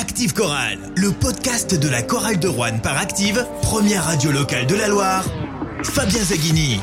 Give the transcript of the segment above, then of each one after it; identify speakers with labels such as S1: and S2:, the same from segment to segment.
S1: Active Chorale, le podcast de la chorale de Rouen par Active, première radio locale de la Loire. Fabien Zaghini.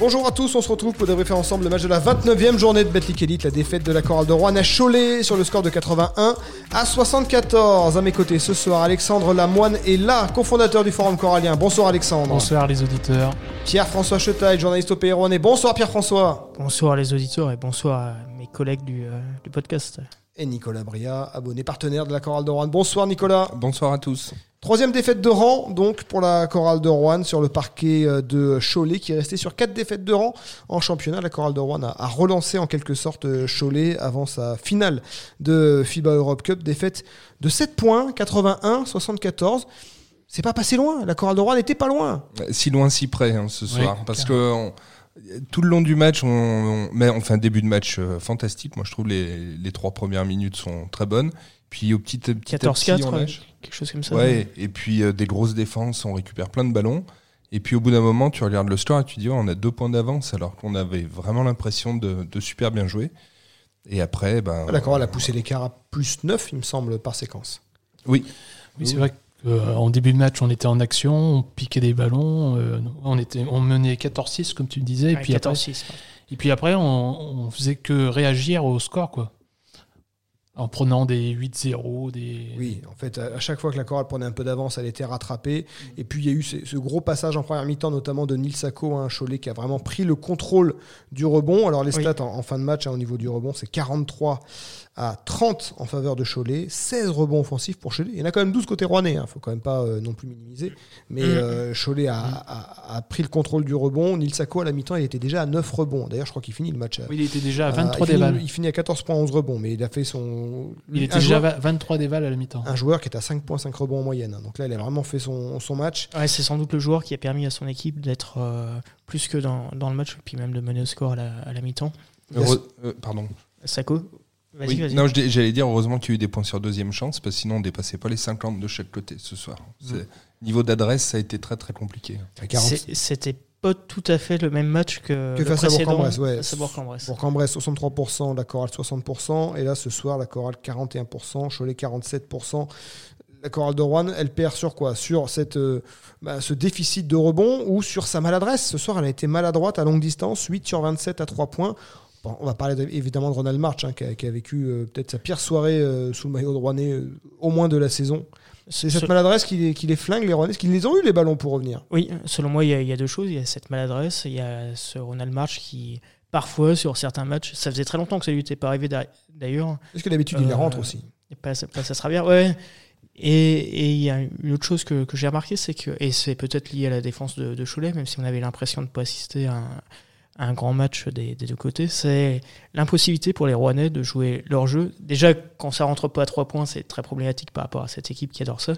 S2: Bonjour à tous, on se retrouve pour débriefer ensemble le match de la 29e journée de Betclic Elite, la défaite de la chorale de Rouen à Cholet sur le score de 81 à 74. À mes côtés ce soir, Alexandre Lamoine est là, cofondateur du Forum Corallien. Bonsoir Alexandre.
S3: Bonsoir les auditeurs.
S2: Pierre-François Chetaille, journaliste au Pays Rouennais. Bonsoir Pierre-François.
S4: Bonsoir les auditeurs et bonsoir à mes collègues du, euh, du podcast.
S2: Et Nicolas Bria, abonné partenaire de la chorale de Rouen. Bonsoir Nicolas.
S5: Bonsoir à tous.
S2: Troisième défaite de rang, donc, pour la chorale de Rouen sur le parquet euh, de Cholet, qui est resté sur quatre défaites de rang en championnat. La chorale de Rouen a, relancé en quelque sorte euh, Cholet avant sa finale de FIBA Europe Cup. Défaite de 7 points, 81-74. C'est pas passé loin. La chorale de Rouen n'était pas loin.
S5: Si loin, si près hein, ce soir.
S3: Oui,
S5: parce que on- tout le long du match, on, on, mais un début de match euh, fantastique. Moi, je trouve les, les trois premières minutes sont très bonnes. Puis au petit, petit à petit,
S4: 14-4,
S5: on
S4: ouais,
S5: lâche.
S4: quelque chose comme ça.
S5: Ouais, et puis euh, des grosses défenses, on récupère plein de ballons. Et puis au bout d'un moment, tu regardes le score et tu dis, oh, on a deux points d'avance, alors qu'on avait vraiment l'impression de, de super bien jouer. Et après, ben.
S2: La chorale a poussé l'écart à plus 9, il me semble, par séquence.
S5: Oui,
S3: Oui, c'est vrai qu'en début de match, on était en action, on piquait des ballons, euh, on, était, on menait 14-6, comme tu le disais, et, puis après,
S4: 14-6.
S3: et puis après, on, on faisait que réagir au score, quoi. En prenant des 8-0, des.
S2: Oui, en fait, à à chaque fois que la chorale prenait un peu d'avance, elle était rattrapée. Et puis, il y a eu ce, ce gros passage en première mi-temps, notamment de Nils Sako, un Cholet qui a vraiment pris le contrôle du rebond. Alors, les
S4: Oui.
S2: stats en, en fin de match, hein, au niveau du rebond, c'est 43 à 30 en faveur de Cholet, 16 rebonds offensifs pour Cholet. Il y en a quand même 12 côté rouennais, il ne faut quand même pas euh, non plus minimiser. Mais
S4: Mm.
S2: euh, Cholet a, a- a pris le contrôle du rebond. Nils Sako, à la mi-temps, il était déjà à 9 rebonds. D'ailleurs, je crois qu'il finit le match. à-
S3: Oui, il était déjà à
S2: à-
S3: 23
S2: il, finit,
S3: dévals.
S2: il finit à 14 points, 11 rebonds, mais il a fait son.
S3: Il était déjà
S2: joueur-
S3: à 23 dévals à la mi-temps.
S2: un joueur qui est à 5,5 rebonds en moyenne. hein. Donc là, il a vraiment fait son, son match.
S4: Ouais, c'est sans doute le joueur qui a permis à son équipe d'être euh, plus que dans, dans le match, et puis même de mener au score à la, à la mi-temps.
S5: euh, pardon.
S4: Sako,
S5: Oui. Non, j'allais dire heureusement qu'il y a eu des points sur deuxième chance, parce que sinon on dépassait pas les 50 de chaque côté ce soir. C'est- Niveau d'adresse, ça a été très très compliqué.
S2: À 40.
S4: C'est- C'était pas tout à fait le même match que,
S2: Que
S4: le
S2: face à
S4: précédent,
S2: Bourg-en-Bresse, ouais.
S4: à Bourg-en-Bresse.
S2: Pour Cambrai, 63%, la chorale 60%. Et là, ce soir, la chorale 41%, Cholet 47%. La chorale de Rouen, elle perd sur quoi? Sur cette, euh, bah, ce déficit de rebond ou sur sa maladresse? Ce soir, elle a été maladroite à longue distance, 8 sur 27 à 3 points. Bon, on va parler de- évidemment de Ronald March, hein, qui, a, qui a vécu euh, peut-être sa pire soirée euh, sous le maillot de Rouennais, euh, au moins de la saison. C'est cette
S4: Ce-
S2: maladresse qui les, qui les flingue, les Rouennais, parce qu'ils les ont eu les ballons pour revenir.
S4: Oui, selon moi, il y, a, il y a deux choses. Il y a cette maladresse, il y a ce Ronald March qui, parfois, sur certains matchs, ça faisait très longtemps que ça lui était pas arrivé d'a- d'ailleurs,
S2: Est-ce que d'habitude, il les rentre aussi
S4: et pas, pas ça sera bien. Ouais. Et il y a une autre chose que, que j'ai remarqué, c'est que, et c'est peut-être lié à la défense de, de Cholet, même si on avait l'impression de ne pas assister à un, à un grand match des, des deux côtés, c'est l'impossibilité pour les Rouennais de jouer leur jeu. Déjà, quand ça rentre pas à trois points, c'est très problématique par rapport à cette équipe qui adore ça.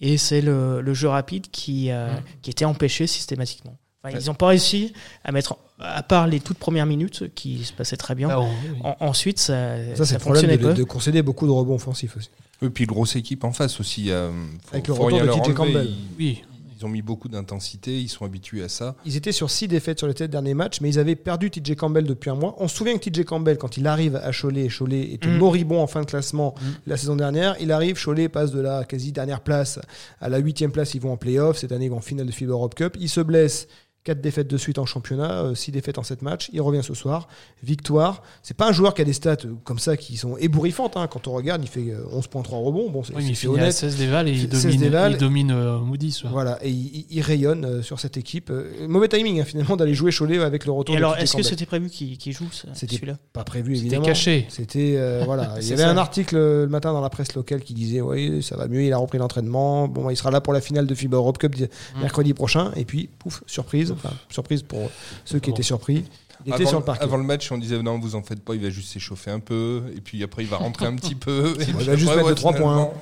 S4: Et c'est le, le jeu rapide qui, euh, qui était empêché systématiquement. Enfin, Ils n'ont pas réussi à mettre, à part les toutes premières minutes qui se passaient très bien.
S3: Ah, on- oui.
S4: En- ensuite, ça,
S2: Ça, c'est
S4: ça
S2: le problème
S4: fonctionnait
S2: de,
S4: pas.
S2: de concéder beaucoup de rebonds offensifs aussi.
S5: Et puis grosse équipe en face aussi. euh, faut-
S2: Avec le retour de. Campbell.
S3: Oui.
S5: Ils ont mis beaucoup d'intensité, ils sont habitués à ça.
S2: Ils étaient sur six défaites sur les têtes derniers matchs, mais ils avaient perdu TJ Campbell depuis un mois. On se souvient que TJ Campbell, quand il arrive à Cholet, Cholet est
S4: mm.
S2: moribond en fin de classement mm. la saison dernière. Il arrive, Cholet passe de la quasi dernière place à la huitième place. Ils vont en playoff. Cette année, ils vont en finale de FIBA Europe Cup. Il se blesse. 4 défaites de suite en championnat, euh, 6 défaites en 7 matchs, il revient ce soir, victoire. C'est pas un joueur qui a des stats euh, comme ça qui sont ébouriffantes. Hein. Quand on regarde, il fait euh, 11.3 rebonds. Bon,
S3: oui, il fait
S2: honnête.
S3: 16 dévales et il domine,
S2: dévales,
S3: il domine Moody.
S2: Voilà, et il, rayonne sur cette équipe. Mauvais timing hein, finalement d'aller jouer Cholet avec le retour
S4: et alors, est-ce que c'était prévu qu'il joue celui-là?
S2: Pas prévu, évidemment.
S3: C'était caché.
S2: C'était, voilà. il y avait un article le matin dans la presse locale qui disait Oui, ça va mieux, il a repris l'entraînement. Bon, il sera là pour la finale de FIBA Europe Cup
S3: mm.
S2: mercredi prochain. Et puis, pouf, surprise enfin surprise pour ceux qui étaient surpris, il était
S5: Avant,
S2: sur le parquet.
S5: avant le match, on disait non, vous en faites pas, il va juste s'échauffer un peu, et puis après il va rentrer un petit peu. et
S2: Il va juste mettre
S5: ouais, finalement,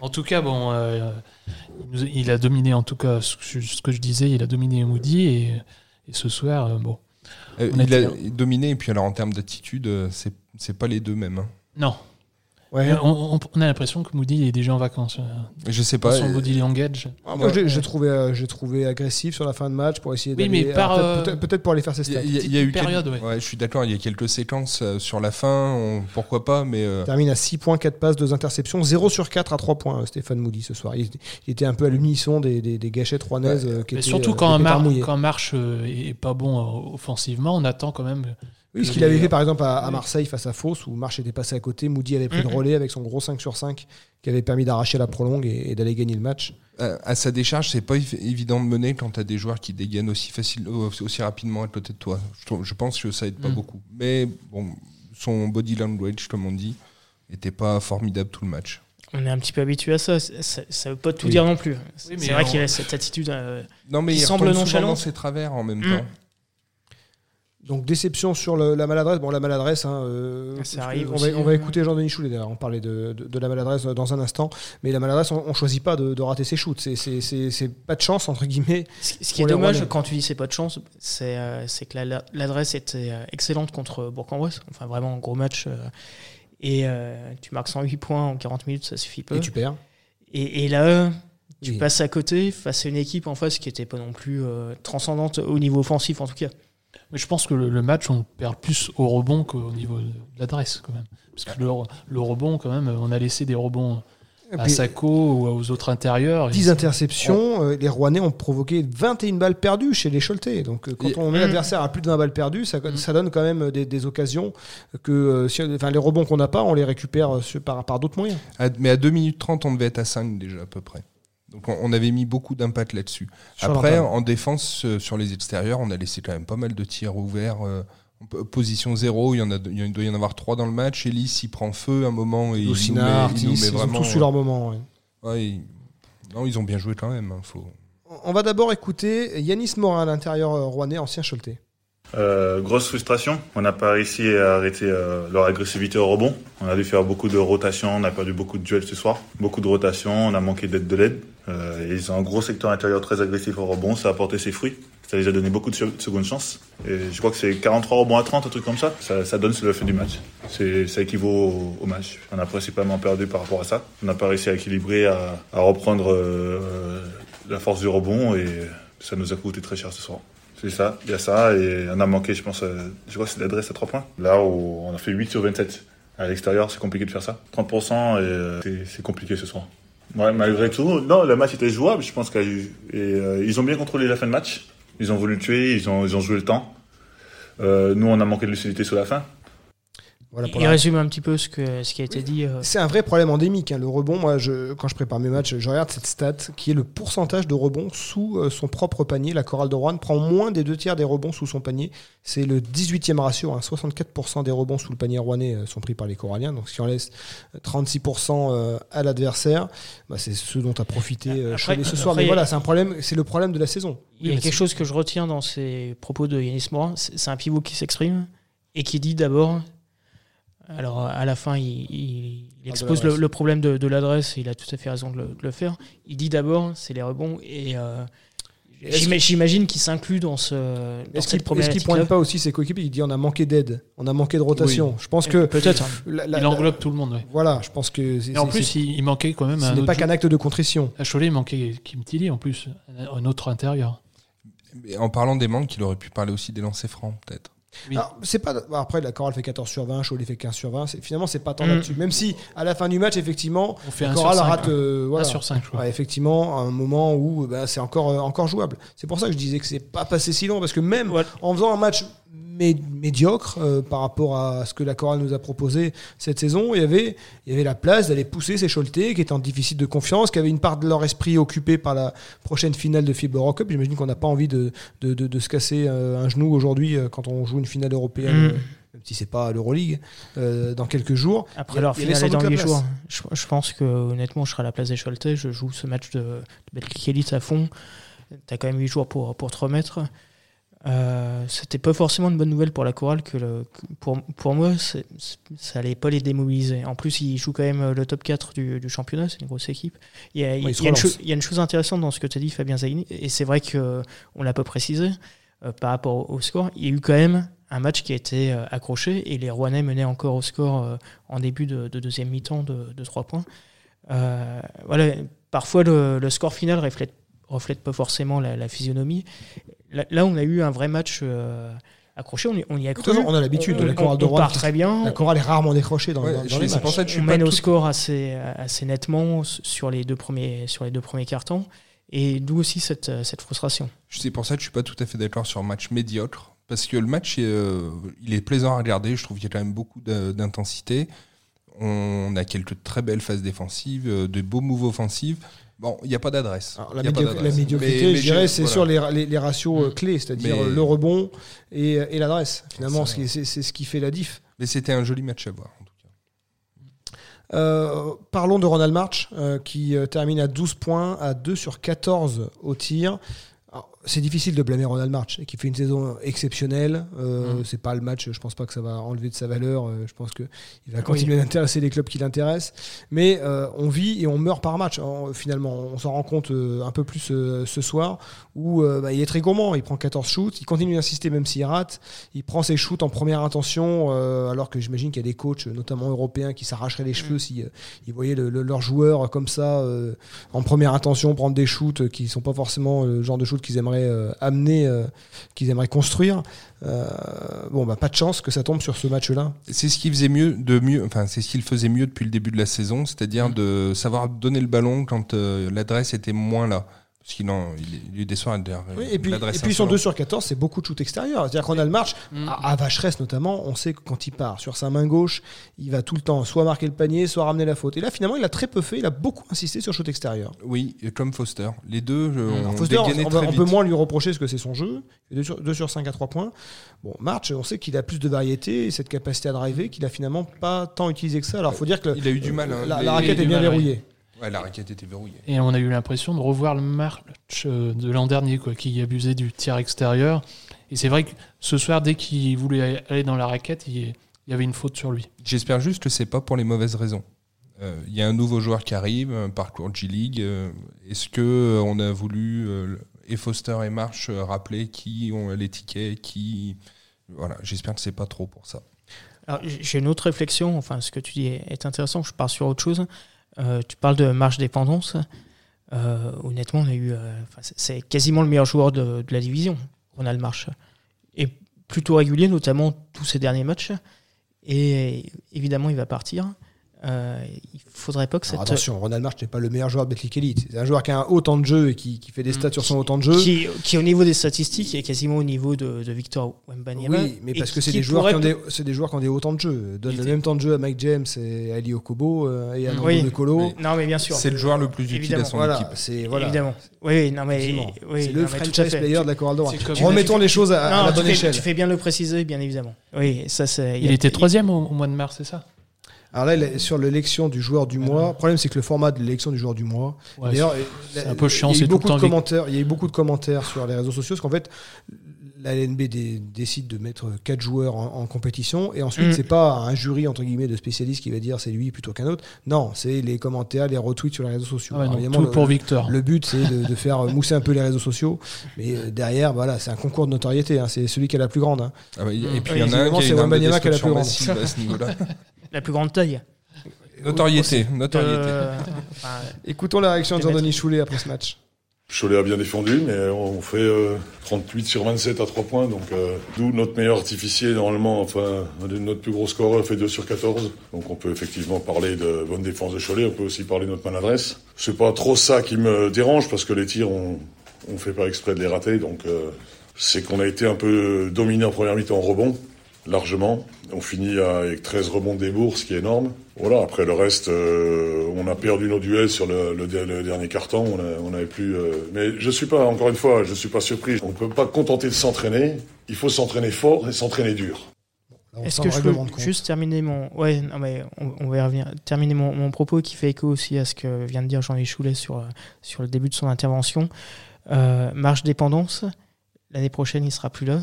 S3: En tout cas, bon, euh, il, a dominé, en tout cas, ce que, je disais, il a dominé Moody et, et ce soir, euh, bon,
S5: euh, il a dominé, et puis alors en termes d'attitude, c'est c'est pas les deux mêmes. hein.
S3: non.
S2: Ouais.
S3: On, on- on a l'impression que Moody est déjà en vacances. euh,
S5: Je sais pas.
S3: son
S5: euh,
S3: body language.
S2: Ah, moi, j'ai j'ai trouvé, euh, j'ai trouvé agressif sur la fin de match pour essayer
S3: Oui, mais euh,
S2: peut-être- Peut-être pour aller faire ses
S5: Il y,
S2: stats.
S5: a- il y a- y a eu
S3: période,
S5: quelques-
S3: ouais.
S5: je suis d'accord. Il y a quelques séquences euh, sur la fin. on- pourquoi pas, mais euh,
S2: termine à 6 points, 4 passes, 2 interceptions, 0 sur 4 à 3 points, euh, Stéphane Moody ce soir. Il, il était un peu à l'unisson des, des, des gâchettes rouennaises euh, qui
S3: Mais
S2: étaient,
S3: surtout
S2: euh,
S3: quand, mar
S2: mouillés.
S3: quand Marche euh, est pas bon euh, offensivement, on attend quand même.
S2: Oui, ce qu'il avait fait par exemple à. Marseille face à Fos, où Marche était passé à côté, Moody avait pris le relais avec son gros 5 sur 5 qui avait permis d'arracher la prolongue et, et d'aller gagner le match.
S5: à, à sa décharge, c'est pas évi- évident de mener quand tu as des joueurs qui dégainent aussi facile, aussi rapidement à côté de toi. Je, pense que ça aide pas
S3: Mm.
S5: beaucoup. Mais bon, son body language, comme on dit, était pas formidable tout le match.
S4: On est un petit peu habitué à ça. Ça, ça, ça veut pas tout
S2: Oui.
S4: dire non plus.
S3: Oui,
S4: c'est vrai
S3: on-
S4: qu'il a cette attitude. euh,
S5: Non, mais
S4: Qui
S5: il
S4: semble nonchalant.
S5: dans ses travers en même
S4: Mm.
S5: temps.
S2: Donc déception sur le- la maladresse. Bon, la maladresse, hein, euh,
S4: Ça arrive
S2: on,
S4: aussi,
S2: va, on va écouter Jean-Denis Choulet d'ailleurs, on parlait de, de- de la maladresse dans un instant. Mais la maladresse, on, on choisit pas de, de rater ses shoots. C'est- pas de chance, entre guillemets.
S4: Ce ce qui est dommage quand tu dis c'est pas de chance, c'est euh, que la- la- l'adresse était euh, excellente contre Bourg-en-Bresse. Enfin, vraiment un gros match. euh, et tu marques 108 points en 40 minutes, ça suffit peu.
S2: Et tu perds.
S4: Et, et là, tu
S2: Oui.
S4: passes à côté face à une équipe en face qui était pas non plus transcendante au niveau offensif en tout cas.
S3: Mais je pense que le, le match, on perd plus au rebond qu'au niveau de l'adresse, quand même. Parce que le, le rebond, quand même, on a laissé des rebonds à Sako ou aux autres intérieurs.
S2: 10
S3: Et-
S2: interceptions, euh, les Rouennais ont provoqué 21 balles perdues chez les Choletais. Donc euh, quand
S5: Et-
S2: on met
S4: Mm.
S2: l'adversaire à plus de 20 balles perdues, ça, ça donne quand même des, des occasions que euh, si, enfin, les rebonds qu'on n'a pas, on les récupère sur- par, par d'autres moyens.
S5: À- mais à 2 minutes 30, on devait être à 5 déjà à peu près. Donc on, on avait mis beaucoup d'impact là-dessus. Après, en défense, euh, sur les extérieurs, on a laissé quand même pas mal de tirs ouverts. euh, position 0, il, y en a, il y en- il doit y en avoir 3 dans le match. Ellis, il prend feu un moment et il nous, met,
S2: Lucina,
S5: il nous
S2: Artis,
S5: met
S2: ils ont tous eu leur moment. ouais.
S5: Ouais, il- Non, ils ont bien joué quand même. hein, faut...
S2: On va d'abord écouter Yanis Morin, l'intérieur euh, rouennais, ancien Choletais.
S6: Euh, grosse frustration. On n'a pas réussi à arrêter euh, leur agressivité au rebond. On a dû faire beaucoup de rotations. On a perdu beaucoup de duels ce soir. Beaucoup de rotations. On a manqué d'aide de l'aide. Euh, ils ont un gros secteur intérieur très agressif au rebond. Ça a apporté ses fruits. Ça les a donné beaucoup de se- secondes chances. Et je crois que c'est 43 rebonds à 30, un truc comme ça. Ça, donne sur le fait du match. C'est, ça équivaut au, match. On a principalement perdu par rapport à ça. On n'a pas réussi à équilibrer, à, reprendre la force du rebond et ça nous a coûté très cher ce soir. C'est ça, il y a ça, et on a manqué, je pense, euh, je crois que c'est l'adresse à 3 points. Là où on a fait 8 sur 27. À l'extérieur, c'est compliqué de faire ça. 30%, et euh, c'est- compliqué ce soir. Ouais, malgré tout, non, le match était jouable, je pense qu'ils ils ont bien contrôlé la fin de match. Ils ont voulu tuer, ils ont, ils ont joué le temps. Euh, nous, on a manqué de lucidité sur la fin.
S2: Voilà pour
S4: Il
S2: la-
S4: résume un petit peu ce, que, ce qui a été dit. euh,
S2: C'est un vrai problème endémique. hein. Le rebond, moi, je, quand je prépare mes matchs, je regarde cette stat qui est le pourcentage de rebonds sous euh, son propre panier. La chorale de Rouen prend moins des deux tiers des rebonds sous son panier. C'est le 18e ratio. hein. 64% des rebonds sous le panier rouennais euh, sont pris par les Coralliens. Donc, qui en laisse euh, 36% euh, à l'adversaire. Bah, c'est ce dont a profité
S4: Après-
S2: ce soir.
S4: après,
S2: Mais voilà, c'est un problème. C'est le problème de la saison.
S4: Il y a quelque chose que je retiens dans ces propos de Yanis Morin, c'est un pivot qui s'exprime et qui dit d'abord, alors à la fin il, il- il
S2: de
S4: expose le, problème de, de l'adresse et il a tout à fait raison de le, de le faire. Il dit d'abord c'est les rebonds et euh, j'imagine qu'il s'inclut dans, ce, dans
S2: Est-ce qu'il qu'il pointe pas aussi ses coéquipiers? Il dit on a manqué d'aide, on a manqué de rotation. Je pense que
S4: Peut-être.
S2: la- la-
S3: Il englobe tout le monde, ouais.
S2: Voilà, je pense que c'est-
S3: Et en
S2: c'est-
S3: plus,
S2: c'est-
S3: il, il manquait quand même
S2: ce
S3: un
S2: n'est pas qu'un acte de contrition.
S3: À Cholet, il manquait Kim Tilly en plus, un autre intérieur.
S5: Mais en parlant des manques, il aurait pu parler aussi des lancers francs, peut-être.
S3: Oui.
S2: Alors, c'est pas après la chorale fait 14 sur 20, Cholet fait 15 sur 20, c'est finalement c'est pas tant
S4: Mm.
S2: là-dessus. Même si à la fin du match effectivement,
S3: On fait
S2: la chorale
S3: 5.
S2: rate euh, voilà.
S3: sur 5, je crois.
S2: Ouais, effectivement, un moment où bah, c'est encore euh, encore jouable. C'est pour ça que je disais que c'est pas passé si long parce que même
S4: Ouais.
S2: en faisant un match médiocre euh, par rapport à ce que la chorale nous a proposé cette saison, il y avait il y avait la place d'aller pousser ces Choletais qui étaient en déficit de confiance, qui avaient une part de leur esprit occupée par la prochaine finale de FIBA Eurocup. J'imagine qu'on n'a pas envie de, de, de- de se casser euh, un genou aujourd'hui euh, quand on joue une finale européenne.
S4: Mm.
S2: Même si c'est pas l'Euroleague, euh, dans quelques jours.
S4: Après leur finale est dans
S2: doute la
S4: 8
S2: place.
S4: jours. Je, je pense que honnêtement, je serai à la place des Choletais. Je joue ce match de, de Betclic Elite à fond. T'as quand même 8 jours pour, pour te remettre. Euh, C'était pas forcément une bonne nouvelle pour la chorale que, le, que pour, pour moi, ça allait pas les démobiliser. En plus, ils jouent quand même le top 4 du, du championnat, c'est une grosse équipe. Il y a, il y a
S2: ils se
S4: une, chose- il y a une chose intéressante dans ce que tu as dit, Fabien Zaini, et c'est vrai qu'on l'a pas précisé euh, par rapport au, au score. Il y a eu quand même un match qui a été euh, accroché et les Rouennais menaient encore au score euh, en début de, de deuxième mi-temps de, de 3 points. Euh, voilà, parfois le, le score final reflète, reflète pas forcément la, la physionomie. Là, là, on a eu un vrai match euh, accroché, on y, on y a cru.
S2: on a l'habitude de la chorale de
S4: on part très bien.
S2: La chorale est rarement décrochée dans,
S5: Ouais,
S2: dans- dans
S5: je-
S2: les matchs.
S5: pour ça que je
S4: on mène au
S5: tout-
S4: score assez, assez nettement sur les deux premiers, sur les deux premiers cartons. Et d'où aussi cette, cette frustration.
S5: C'est pour ça que je suis pas tout à fait d'accord sur un match médiocre. Parce que le match, euh, il est plaisant à regarder. Je trouve qu'il y a quand même beaucoup d'intensité. On a quelques très belles phases défensives, euh, de beaux moves offensifs. Bon, il n'y a pas d'adresse.
S2: La, médiocrité,
S5: Mais- mais
S2: je dirais, c'est
S5: voilà.
S2: sur les, les- les ratios euh, clés, c'est-à-dire
S5: Mais-
S2: euh, le rebond et, et l'adresse. Finalement, ce c'est c'est ce qui fait la diff.
S5: Mais c'était un joli match à voir. en tout cas.
S2: Euh, parlons de Ronald March, euh, qui euh, termine à 12 points, à 2 sur 14 au tir. C'est difficile de blâmer Ronald March, qui fait une saison exceptionnelle. Euh,
S3: Mm.
S2: C'est pas le match, je pense pas que ça va enlever de sa valeur. Euh, Je pense qu'il va continuer d'intéresser les clubs qui l'intéressent. Mais euh, on vit et on meurt par match. hein, finalement, on s'en rend compte euh, un peu plus ce soir, où bah, il est très gourmand. Il prend 14 shoots, il continue d'insister même s'il rate. Il prend ses shoots en première intention, alors que j'imagine qu'il y a des coachs, notamment européens, qui s'arracheraient les cheveux si euh, ils voyaient le- le- leurs joueurs comme ça en première intention prendre des shoots qui sont pas forcément le genre de shoot qu'ils aimeraient euh, amener, euh, qu'ils aimeraient construire. Euh, bon, bah pas de chance que ça tombe sur ce match-là.
S5: C'est ce qu'il faisait mieux de mieux, enfin c'est ce qu'il faisait mieux depuis le début de la saison, c'est-à-dire de savoir donner le ballon quand l'adresse était moins là. Parce qu'il en, il, il y a eu des soirs d'ailleurs,
S2: Oui, et puis,
S5: l'adresse
S2: et puis son
S5: insolente.
S2: 2 sur 14, c'est beaucoup de shoot extérieur. C'est-à-dire qu'on a le march,
S3: Mm.
S2: à, à Vacheresse notamment, on sait que quand il part sur sa main gauche, il va tout le temps soit marquer le panier, soit ramener la faute. Et là, finalement, il a très peu fait, il a beaucoup insisté sur shoot extérieur.
S5: Oui, et comme Foster. Les deux,
S2: Alors,
S5: ont
S2: Foster, on,
S5: dégainé
S2: on va-
S5: très
S2: on
S5: vite.
S2: peut moins lui reprocher ce que c'est son jeu. 2 sur, 2 sur 5 à 3 points. Bon, March, on sait qu'il a plus de variété et cette capacité à driver qu'il a finalement pas tant utilisé que ça. Alors, faut dire que
S5: Il a eu du mal. hein.
S2: la,
S5: Les-
S2: la raquette est bien verrouillée.
S5: Ouais, la raquette était verrouillée.
S3: Et on a eu l'impression de revoir le match euh, de l'an dernier, quoi, qui abusait du tir extérieur. Et c'est vrai que ce soir, dès qu'il voulait aller dans la raquette, il, y avait une faute sur lui.
S5: J'espère juste que c'est pas pour les mauvaises raisons. Euh, Il y a un nouveau joueur qui arrive, un parcours G-League. euh, Est-ce que on a voulu euh, et Foster et March euh, rappeler qui ont les tickets, qui voilà. J'espère que c'est pas trop pour ça.
S4: J'ai une autre réflexion, enfin ce que tu dis est est intéressant, je pars sur autre chose. Euh, tu parles de marge dépendance. Euh, honnêtement, on a eu, euh, c'est- quasiment le meilleur joueur de, la division, Ronald March. Et plutôt régulier, notamment tous ces derniers matchs. Et évidemment, il va partir. Euh, il faudrait pas que
S2: Alors,
S4: cette.
S2: attention, Ronald March n'est pas le meilleur joueur de Betclic Elite. C'est un joueur qui a un haut temps de jeu et qui, qui fait des stats sur son haut temps de jeu.
S4: Qui, qui, au niveau des statistiques, est quasiment au niveau de, de Victor Wembanyama.
S2: Oui, mais
S4: Et
S2: parce que c'est des joueurs qui ont des, c'est des joueurs qui ont des hauts temps de jeu. Donne le même temps de jeu à Mike James et à Ali Okobo euh, et à
S3: Mm.
S2: Nando
S4: Oui.
S2: Colo.
S4: Non, mais bien sûr.
S5: C'est le joueur le plus utile
S4: Évidemment.
S5: à son
S2: Voilà,
S5: équipe.
S2: c'est voilà.
S4: Évidemment. Oui, non, mais. Oui,
S2: c'est le
S4: fait.
S2: player de la.
S3: C'est comme-
S2: Remettons les choses à, la
S4: tu,
S2: bonne
S4: fais,
S2: échelle.
S4: tu fais bien le préciser, bien évidemment. Oui, ça c'est.
S3: Il était troisième au mois de mars, c'est ça?
S2: Alors là, il est sur l'élection du joueur du mois. Le problème, c'est que le format de l'élection du joueur du mois.
S3: Ouais,
S2: D'ailleurs,
S3: c'est un peu chiant,
S2: Il y a eu
S3: c'est tout
S2: beaucoup
S3: le
S2: de
S3: temps
S2: commentaires. Il y a eu beaucoup de commentaires sur les réseaux sociaux, parce qu'en fait, la LNB dé- décide de mettre quatre joueurs en, en compétition, et ensuite,
S4: Mm.
S2: c'est pas un jury entre guillemets de spécialistes qui va dire c'est lui plutôt qu'un autre. Non, c'est les commentaires, les retweets sur les réseaux sociaux.
S3: Ah ouais,
S2: évidemment,
S3: tout
S2: le-
S3: pour Victor.
S2: Le but, c'est de, de faire mousser un peu les réseaux sociaux. Mais euh, derrière, voilà, c'est un concours de notoriété. hein. C'est celui qui a la plus grande. hein.
S5: Ah bah, et puis
S4: Oui,
S5: il y en a un
S2: évidemment,
S5: qui a
S2: c'est
S5: une arme de
S2: Wembanyama qui a la plus grande.
S5: massive à ce niveau-là.
S4: la plus grande taille.
S5: Notoriété, notoriété.
S4: Euh, enfin,
S2: Écoutons la réaction de Jean-Denis Choulet après ce match.
S7: Cholet a bien défendu, mais on fait euh, 38 sur 27 à 3 points, donc euh, d'où notre meilleur artificier, normalement, enfin, notre plus gros scoreur fait 2 sur 14. Donc on peut effectivement parler de bonne défense de Cholet, on peut aussi parler de notre maladresse. C'est pas trop ça qui me dérange, parce que les tirs, on, on fait pas exprès de les rater, donc euh, c'est qu'on a été un peu dominé en première mi-temps en rebond, largement. On finit avec 13 rebonds des bourses, ce qui est énorme. Voilà, après le reste, euh, on a perdu nos duels sur le, le, le dernier carton. On, a- on avait plus. euh, mais je suis pas, encore une fois, je suis pas surpris. On ne peut pas contenter de s'entraîner. Il faut s'entraîner fort et s'entraîner dur.
S4: Est-ce que je peux juste terminer mon. Ouais, non, mais on, on va y revenir. Terminer mon, mon propos qui fait écho aussi à ce que vient de dire Jean-Louis Choulet sur, sur le début de son intervention. Euh, marge dépendance. L'année prochaine, il sera plus là.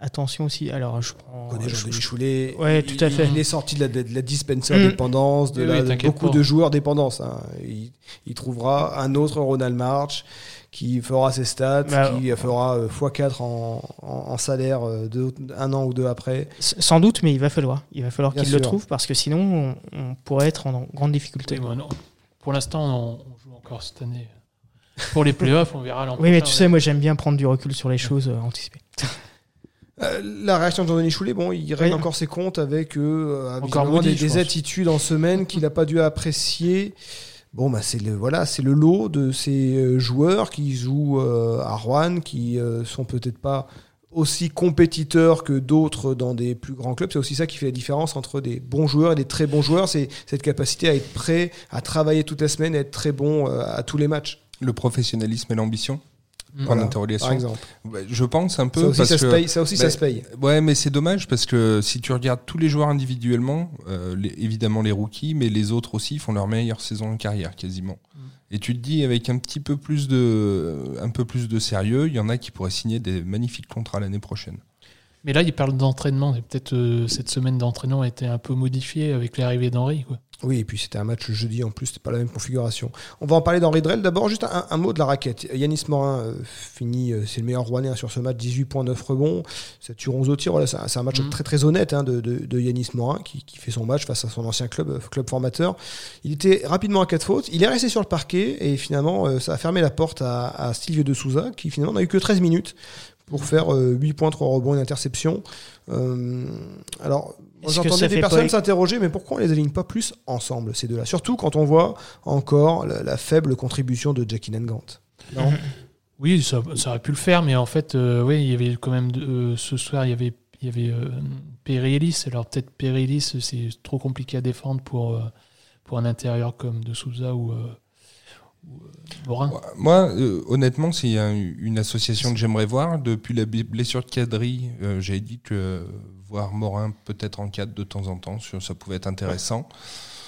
S4: Attention aussi. Alors, je prends.
S2: On connaît Choulet.
S4: Ouais,
S2: il-
S4: tout à fait.
S2: Il est sorti de la, de la dispenser
S4: Mm.
S2: dépendance, de
S3: Oui,
S2: la-
S3: oui,
S2: de
S3: t'inquiète
S2: beaucoup
S3: pas.
S2: de joueurs dépendance. hein. Il, il trouvera un autre Ronald March qui fera ses stats,
S4: Bah,
S2: qui fera euh, x4 en, en- en salaire euh, deux- un an ou deux après.
S4: Sans doute, mais il va falloir. Il va falloir qu'il le trouve parce que sinon, on, on pourrait être en grande difficulté.
S3: Oui, bon, non. Pour l'instant, on, on joue encore cette année. Pour les playoffs, on verra l'an
S4: Oui, mais tu sais, moi j'aime bien prendre du recul sur les choses euh, anticipées.
S2: Euh, la réaction de Jean-Denis Choulet, bon, il règle
S4: Oui.
S2: encore ses comptes avec euh,
S3: Encore
S2: visiblement
S3: maudit,
S2: des, des attitudes en semaine qu'il n'a pas dû apprécier. Bon, bah, c'est le voilà, c'est le lot de ces euh, joueurs qui jouent euh, à Rouen, qui euh, sont peut-être pas aussi compétiteurs que d'autres dans des plus grands clubs. C'est aussi ça qui fait la différence entre des bons joueurs et des très bons joueurs. C'est cette capacité à être prêt, à travailler toute la semaine, à être très bon euh, à tous les matchs.
S5: Le professionnalisme et l'ambition?
S2: Voilà,
S5: d'interrogation.
S2: Par exemple.
S5: Ouais, Je pense un peu
S2: Ça aussi,
S5: parce
S2: ça se
S5: que
S2: paye. Ça aussi, ça
S5: bah,
S2: se paye.
S5: Ouais, mais c'est dommage parce que si tu regardes tous les joueurs individuellement, euh, les- évidemment les rookies, mais les autres aussi font leur meilleure saison de carrière quasiment. Et tu te dis avec un petit peu plus de, un peu plus de sérieux, il y en a qui pourraient signer des magnifiques contrats l'année prochaine.
S3: Mais là, il parle d'entraînement. et Peut-être euh, cette semaine d'entraînement a été un peu modifiée avec l'arrivée d'Henri.
S2: Oui, et puis c'était un match jeudi en plus, c'était pas la même configuration. On va en parler d'Henri Drell. D'abord, juste un, un mot de la raquette. Yanis Morin euh, finit, euh, c'est le meilleur Rouennais hein, sur ce match, 18.9 rebonds, 7 sur 11 au tir. Voilà, c'est un, match
S3: Mhm.
S2: très très honnête hein, de, de, de Yanis Morin qui, qui fait son match face à son ancien club, club formateur. Il était rapidement à 4 fautes. Il est resté sur le parquet et finalement, ça a fermé la porte à, à de Souza qui finalement n'a eu que 13 minutes pour faire euh, 8 points, 3 rebonds, une interception. Euh, alors, j'entendais des personnes
S4: pas-
S2: s'interroger, mais pourquoi on les aligne pas plus ensemble, ces deux-là? Surtout quand on voit encore la, la faible contribution de Jackie Nangant. Non?
S3: Oui, ça, ça aurait pu le faire, mais en fait, euh, oui, il y avait quand même euh, ce soir, il y avait, il y avait euh, Perry Ellis. Alors peut-être Perry Ellis, c'est trop compliqué à défendre pour, euh, pour un intérieur comme de Souza ou, euh, ou, euh, Morin.
S5: Moi, euh, honnêtement, c'est un- une association que j'aimerais voir. Depuis la blessure de Cadry, euh, j'avais dit que euh, voir Morin peut-être en 4 de temps en temps, ça ça pouvait être intéressant.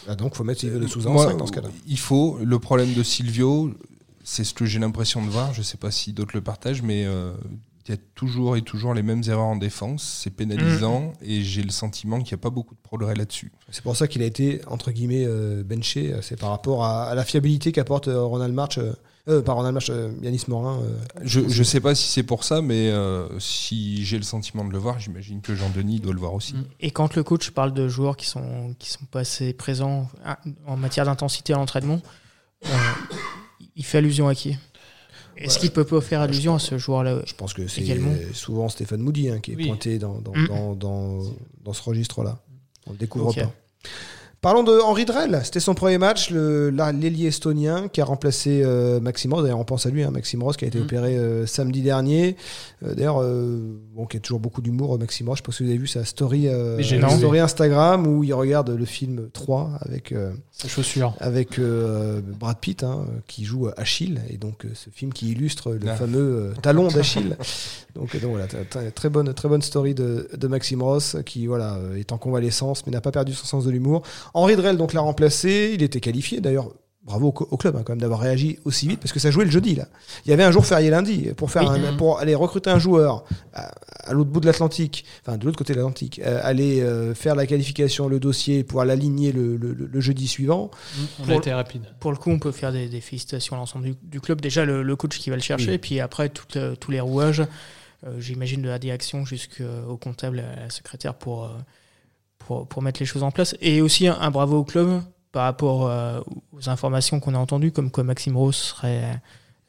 S2: Ah, Donc, faut mettre Silvio de Souza en
S5: Moi,
S2: 5 dans ce cas-là.
S5: Il faut. Le problème de Silvio, c'est ce que j'ai l'impression de voir. Je ne sais pas si d'autres le partagent, mais euh, il y a toujours et toujours les mêmes erreurs en défense. C'est pénalisant et j'ai le sentiment qu'il n'y a pas beaucoup de progrès là-dessus.
S2: C'est pour ça qu'il a été, entre guillemets, euh, benché. C'est par rapport à, à la fiabilité qu'apporte euh, Ronald March, euh, euh, pas Ronald March, euh, Yanis Morin. euh,
S5: Je ne sais pas si c'est pour ça, mais euh, si j'ai le sentiment de le voir, j'imagine que Jean-Denis doit le voir aussi.
S3: Mm.
S4: Et quand le coach parle de joueurs qui sont, qui sont pas assez présents ah, en matière d'intensité à l'entraînement, euh, il fait allusion à qui? Est-ce qu'il peut pas faire allusion à ce joueur-là
S2: Je pense que c'est souvent Stéphane Moody hein, qui est
S3: Oui.
S2: pointé dans, dans,
S4: Mm.
S2: dans, dans, dans ce registre-là. On le découvre pas. Parlons de Henri Drell. C'était son premier match, l'ailier estonien qui a remplacé euh, Maxime Ross. D'ailleurs, on pense à lui, hein, Maxime Ross qui a été
S3: Mm.
S2: opéré euh, samedi dernier. Euh, D'ailleurs, euh, bon, qui a toujours beaucoup d'humour, Maxime Ross. Je pense que vous avez vu sa story, Instagram où il regarde le film 3 avec. euh,
S3: Sa chaussure.
S2: avec Brad Pitt hein, qui joue Achille et donc ce film qui illustre le
S5: Ah.
S2: fameux talon d'Achille donc, donc voilà très bonne très bonne story de, de Maxime Ross qui voilà est en convalescence mais n'a pas perdu son sens de l'humour Henri Drell donc l'a remplacé il était qualifié d'ailleurs bravo au, club hein, quand même d'avoir réagi aussi vite parce que ça jouait le jeudi là il y avait un jour férié lundi pour faire
S4: Oui.
S2: un- pour aller recruter un joueur à, à l'autre bout de l'Atlantique enfin de l'autre côté de l'Atlantique euh, aller euh, faire la qualification le dossier pouvoir l'aligner le, le- le- le jeudi suivant
S3: On
S4: Pour-
S3: a été rapide.
S4: Pour le coup, on peut faire des, des félicitations à l'ensemble du, du club. Déjà, le, le coach qui va le chercher,
S2: Oui.
S4: et puis après, tout, euh, tous les rouages, euh, j'imagine de la direction jusqu'au comptable, à la secrétaire, pour, euh, pour, mettre les choses en place. Et aussi, un, un bravo au club par rapport euh, aux informations qu'on a entendues, comme quoi Maxime Rose serait,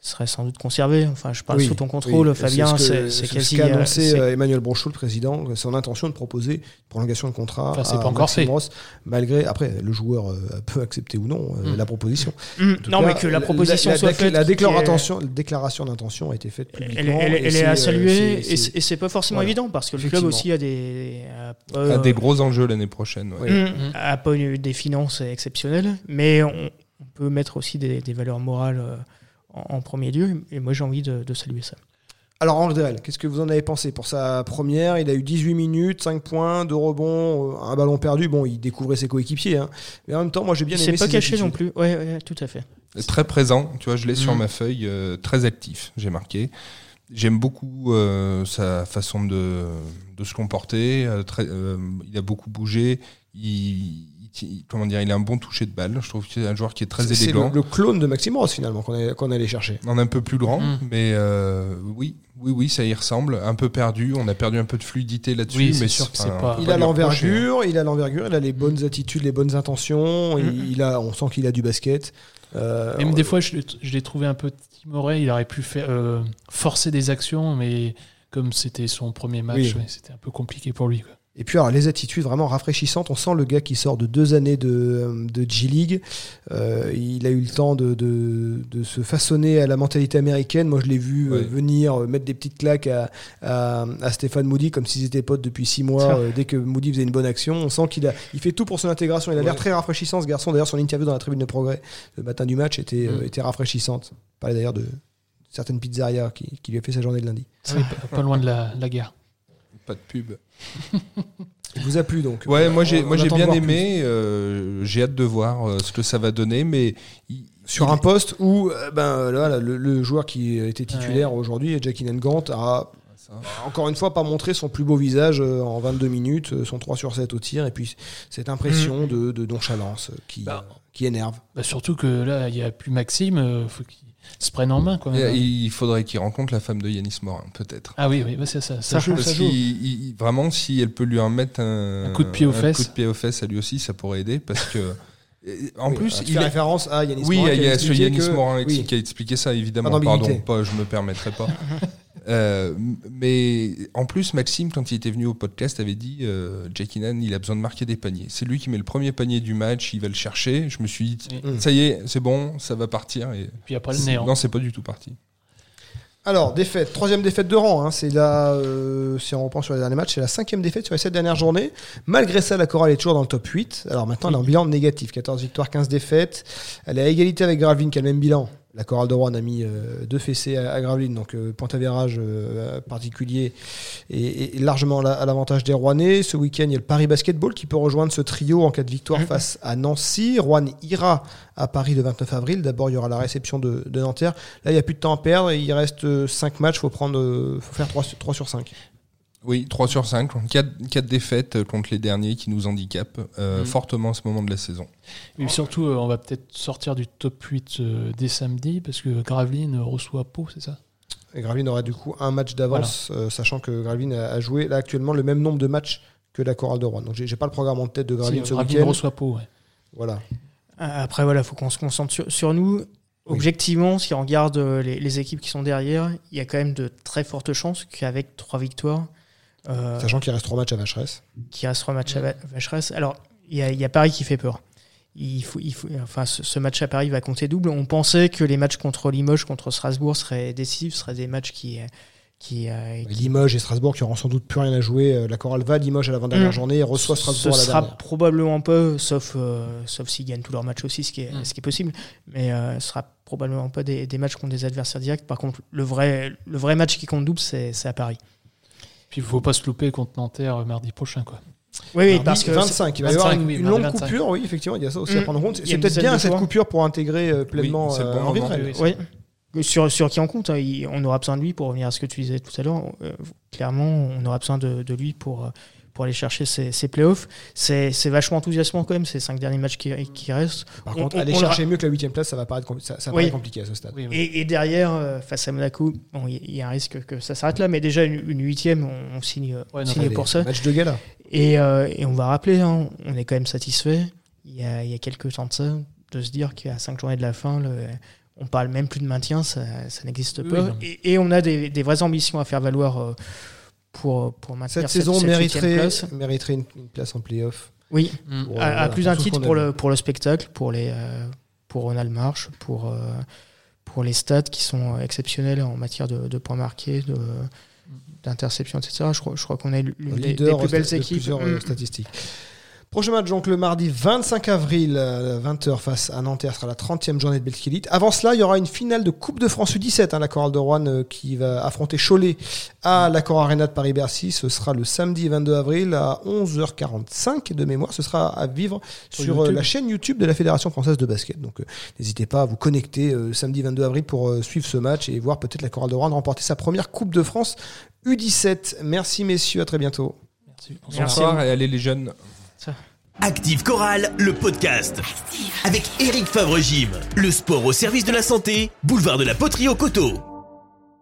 S4: serait sans doute conservé. Enfin, je parle
S2: Oui,
S4: sous ton contrôle,
S2: oui,
S4: Fabien,
S2: ce
S4: c'est
S2: ce qu'a
S4: euh,
S2: annoncé
S4: c'est-
S2: euh, Emmanuel Brochot, le président, son intention de proposer une prolongation de contrat
S3: Enfin,
S2: à
S3: pas encore fait.
S2: Ross, malgré, après, le joueur euh, peut accepter ou non euh,
S3: Mm.
S2: la proposition. Tout
S4: non,
S2: cas,
S4: mais que la proposition
S2: la,
S4: soit
S2: la-
S4: faite.
S2: la
S4: est-
S2: déclaration, la déclaration d'intention a été faite publiquement.
S4: Elle, elle-
S2: et
S4: elle est
S2: euh,
S4: à saluer et
S2: c'est-
S4: c'est- et c'est pas forcément
S2: Voilà.
S4: évident parce que le club aussi a des a
S5: A
S4: euh,
S5: des gros enjeux l'année prochaine. ouais.
S3: Mm.
S4: a pas eu des finances exceptionnelles, mais on, on peut mettre aussi des, des valeurs morales euh, en, en premier lieu. Et moi, j'ai envie de, de saluer ça.
S2: Alors, Henri Drell, qu'est-ce que vous en avez pensé pour sa première? Il a eu 18 minutes, 5 points, 2 rebonds, euh, un ballon perdu. Bon, il découvrait ses coéquipiers. hein. Mais en même temps, moi, j'ai bien
S4: Il
S2: aimé
S4: s'est pas caché non plus. Ouais, ouais, tout à fait.
S5: Très présent, tu vois, je l'ai sur
S3: Mm.
S5: ma feuille, euh, très actif, j'ai marqué. J'aime beaucoup euh, sa façon de, de se comporter. euh, très- euh, il a beaucoup bougé. Il, il- comment dire, il a un bon toucher de balle. Je trouve que c'est un joueur qui est très
S2: C'est le,
S5: élégant.
S2: le clone de Maxime Ross finalement qu'on est, qu'on allait chercher.
S5: On est un peu plus grand,
S3: Mm.
S5: mais euh, oui, oui, oui, ça y ressemble. Un peu perdu. On a perdu un peu de fluidité là-dessus.
S3: Oui, c'est
S5: mais
S3: sûr que c'est
S5: enfin,
S3: pas-
S5: on
S2: Il a
S5: hein.
S2: l'envergure, il a l'envergure, il a les bonnes attitudes, les bonnes intentions. il, il a, on sent qu'il a du basket. Euh,
S3: Même des fois, je, l'ai- je l'ai trouvé un peu timoré. Il aurait pu faire, euh, forcer des actions, mais comme c'était son premier match,
S2: Oui.
S3: c'était un peu compliqué pour lui. quoi.
S2: Et puis alors, les attitudes vraiment rafraîchissantes. On sent le gars qui sort de deux années de, de G-League. Euh, il a eu le temps de, de, de se façonner à la mentalité américaine. Moi, je l'ai vu euh, venir euh, mettre des petites claques à, à, à Stéphane Moody comme s'ils étaient potes depuis six mois. Euh, dès que Moody faisait une bonne action, on sent qu'il a, il fait tout pour son intégration. Il a l'air très rafraîchissant, ce garçon. D'ailleurs, son interview dans la tribune de progrès le matin du match était, euh,
S3: Mm.
S2: était rafraîchissante. Il parlait d'ailleurs de certaines pizzerias qui, qui lui a fait sa journée de lundi.
S3: Ah oui, pas, pas loin de la, la guerre.
S5: Pas de pub.
S2: Il vous a plu donc
S5: Ouais, moi j'ai
S2: On-
S5: moi j'ai bien aimé. euh, j'ai hâte de voir euh, ce que ça va donner, mais il-
S2: sur
S5: il-
S2: un poste où euh, ben, là, là, le, le joueur qui était titulaire aujourd'hui, Jackie Gant, a
S5: Ça.
S2: encore une fois pas montré son plus beau visage en 22 minutes, son 3 sur 7 au tir, et puis cette impression de, de nonchalance qui,
S3: Bah.
S2: euh, qui énerve.
S3: Bah, surtout que là, il n'y a plus Maxime. Il faut qu'il se prenne en main. Quand même.
S5: il il faudrait qu'il rencontre la femme de Yanis Morin, peut-être.
S3: Ah oui, oui bah, c'est ça. Ça,
S4: Ça
S3: joue, ça joue.
S5: il- vraiment, si elle peut lui en mettre un,
S3: Un coup de pied aux
S5: un
S3: fesses.
S5: coup de pied aux fesses à lui aussi, ça pourrait aider parce que en
S2: Oui,
S5: plus,
S2: tu
S5: il
S2: fais
S5: est-
S2: référence à Yanis
S5: oui,
S2: Morin qui
S5: il y
S2: a
S5: ce
S2: expliqué
S5: Yanis
S2: que-
S5: Morin
S2: oui.
S5: qui a expliqué ça évidemment. Pardon, pas, je me permettrai pas. Euh, mais en plus, Maxime, quand il était venu au podcast, avait dit euh, Jackie Nan, il a besoin de marquer des paniers. C'est lui qui met le premier panier du match, il va le chercher. Je me suis dit,
S3: Oui.
S5: ça y est, c'est bon, ça va partir. Et
S3: Puis après le néant.
S5: non, c'est pas du tout parti.
S2: Alors, défaite, troisième défaite de rang. hein, c'est la, euh, si on reprend sur les derniers matchs, c'est la cinquième défaite sur les sept dernières journées. Malgré ça, la Chorale est toujours dans le top 8. Alors maintenant, elle a un bilan négatif 14 victoires, 15 défaites. Elle est à égalité avec Gravelines qui a le même bilan. La Chorale de Rouen a mis euh, deux fessées à, à Gravelines, donc euh, point euh, particulier et, et largement à la- à l'avantage des Rouennais. Ce week-end, il y a le Paris Basketball qui peut rejoindre ce trio en cas de victoire face à Nancy. Rouen ira à Paris le 29 avril. D'abord, il y aura la réception de, de Nanterre. Là, il n'y a plus de temps à perdre. Il reste 5 matchs. Il faut, prendre, faut faire 3, sur 5.
S5: Oui, 3 sur 5, 4, défaites contre les derniers qui nous handicapent euh,
S3: Mm.
S5: fortement à ce moment de la saison.
S3: Et surtout, euh, on va peut-être sortir du top 8 euh, dès samedi parce que Gravelines reçoit Pau, c'est ça?
S2: Et Gravelines aura du coup un match d'avance, euh, sachant que Gravelines a, a joué là actuellement le même nombre de matchs que la Chorale de Rouen. Donc, j'ai pas le programme en tête de Gravelines
S3: Si,
S2: ce
S3: Gravelines
S2: week-end.
S3: reçoit Pau, ouais.
S2: Voilà.
S4: Après, voilà, faut qu'on se concentre sur, sur nous. Objectivement, si on regarde euh, les, les équipes qui sont derrière, il y a quand même de très fortes chances qu'avec trois victoires, euh,
S2: Sachant qu'il reste 3 matchs à Vacheresse.
S4: qui reste trois matchs à Va- Vacheresse. Alors, il y, a, il y a Paris qui fait peur. Il faut, il faut, enfin, ce, match à Paris va compter double. On pensait que les matchs contre Limoges, contre Strasbourg seraient décisifs, seraient des matchs qui, euh, qui, euh, qui-
S2: Limoges et Strasbourg qui auront sans doute plus rien à jouer. Euh, La Chorale va à Limoges à l'avant-dernière
S4: Mm.
S2: journée et reçoit Strasbourg
S4: Ce
S2: à la
S4: sera
S2: dernière.
S4: probablement pas, sauf, euh, sauf s'ils gagnent tous leurs matchs aussi, ce qui est,
S3: Mm.
S4: ce qui est possible. Mais euh, ce sera probablement pas des, des matchs contre des adversaires directs. Par contre, le vrai, le vrai match qui compte double, c'est c'est à Paris.
S3: Puis il faut pas se louper contre Nanterre euh, mardi prochain. Quoi.
S4: Oui,
S2: Mardi,
S4: parce que
S2: 25, il va y avoir
S3: 25,
S2: une,
S3: oui,
S2: une
S3: mardi
S2: longue
S3: 25.
S2: coupure, oui, effectivement, il y a ça aussi à
S4: Mm.
S2: prendre en compte. C'est peut-être bien cette coupure pour intégrer euh, pleinement
S5: Oui,
S2: euh,
S5: bon
S2: Henri.
S4: Oui. Sur, sur qui on compte, hein, il- on aura besoin de lui pour revenir à ce que tu disais tout à l'heure. Euh, clairement, on aura besoin de, de lui pour, euh, pour aller chercher ses, ses playoffs. C'est c'est vachement enthousiasmant quand même, ces cinq derniers matchs qui, qui restent.
S2: Par
S4: On-
S2: contre,
S4: on-
S2: aller
S4: on
S2: chercher mieux que la 8 place, ça va paraître compli- ça, ça
S4: Oui.
S2: paraît compliqué à ce stade.
S3: Oui, oui.
S4: Et, et derrière, euh, face à Monaco, bon, il y, y a un risque que ça s'arrête là, mais déjà une, huitième, on, on signe, euh,
S3: Ouais,
S4: on
S3: non,
S4: signe
S2: Allez,
S4: pour ça.
S2: Match de gala.
S4: Et, euh, et on va rappeler, hein, on est quand même satisfait. Il y a, il y a quelques temps de ça, de se dire qu'à cinq journées de la fin, le- on parle même plus de maintien, ça, ça n'existe
S3: Oui,
S4: pas. et, et on a des, des vraies ambitions à faire valoir euh, pour, pour maintenir
S2: Cette saison
S4: cette
S2: mériterait,
S4: place.
S2: mériterait une, une place en playoff.
S4: Oui,
S3: Mm.
S2: Pour, euh,
S4: à, à
S2: voilà,
S4: plus d'un titre pour le, pour le spectacle, pour, les, euh, pour Ronald March, pour, euh, pour les stats qui sont exceptionnels en matière de, de points marqués, de d'interceptions, etc. Je crois, je crois qu'on est l'une des, plus belles
S2: de
S4: équipes.
S2: plusieurs euh,
S4: Mm.
S2: statistiques. Prochain match donc le mardi 25 avril, 20h face à Nanterre, sera la 30e journée de Belkilit. Avant cela, il y aura une finale de Coupe de France U17, hein, la Chorale de Rouen euh, qui va affronter Cholet à l'accord Arena de Paris-Bercy. Ce sera le samedi 22 avril à 11h45 de mémoire. Ce sera à vivre
S4: Sur
S2: sur, euh, la chaîne YouTube de la Fédération française de basket. Donc euh, n'hésitez pas à vous connecter euh, samedi 22 avril pour euh, suivre ce match et voir peut-être la Chorale de Rouen remporter sa première Coupe de France U17. Merci messieurs, à très bientôt.
S3: Merci.
S5: Bonsoir et allez les jeunes.
S1: Active Chorale, le podcast. Avec Eric Favre-Gym. Le sport au service de la santé, boulevard de la Poterie au Coteau.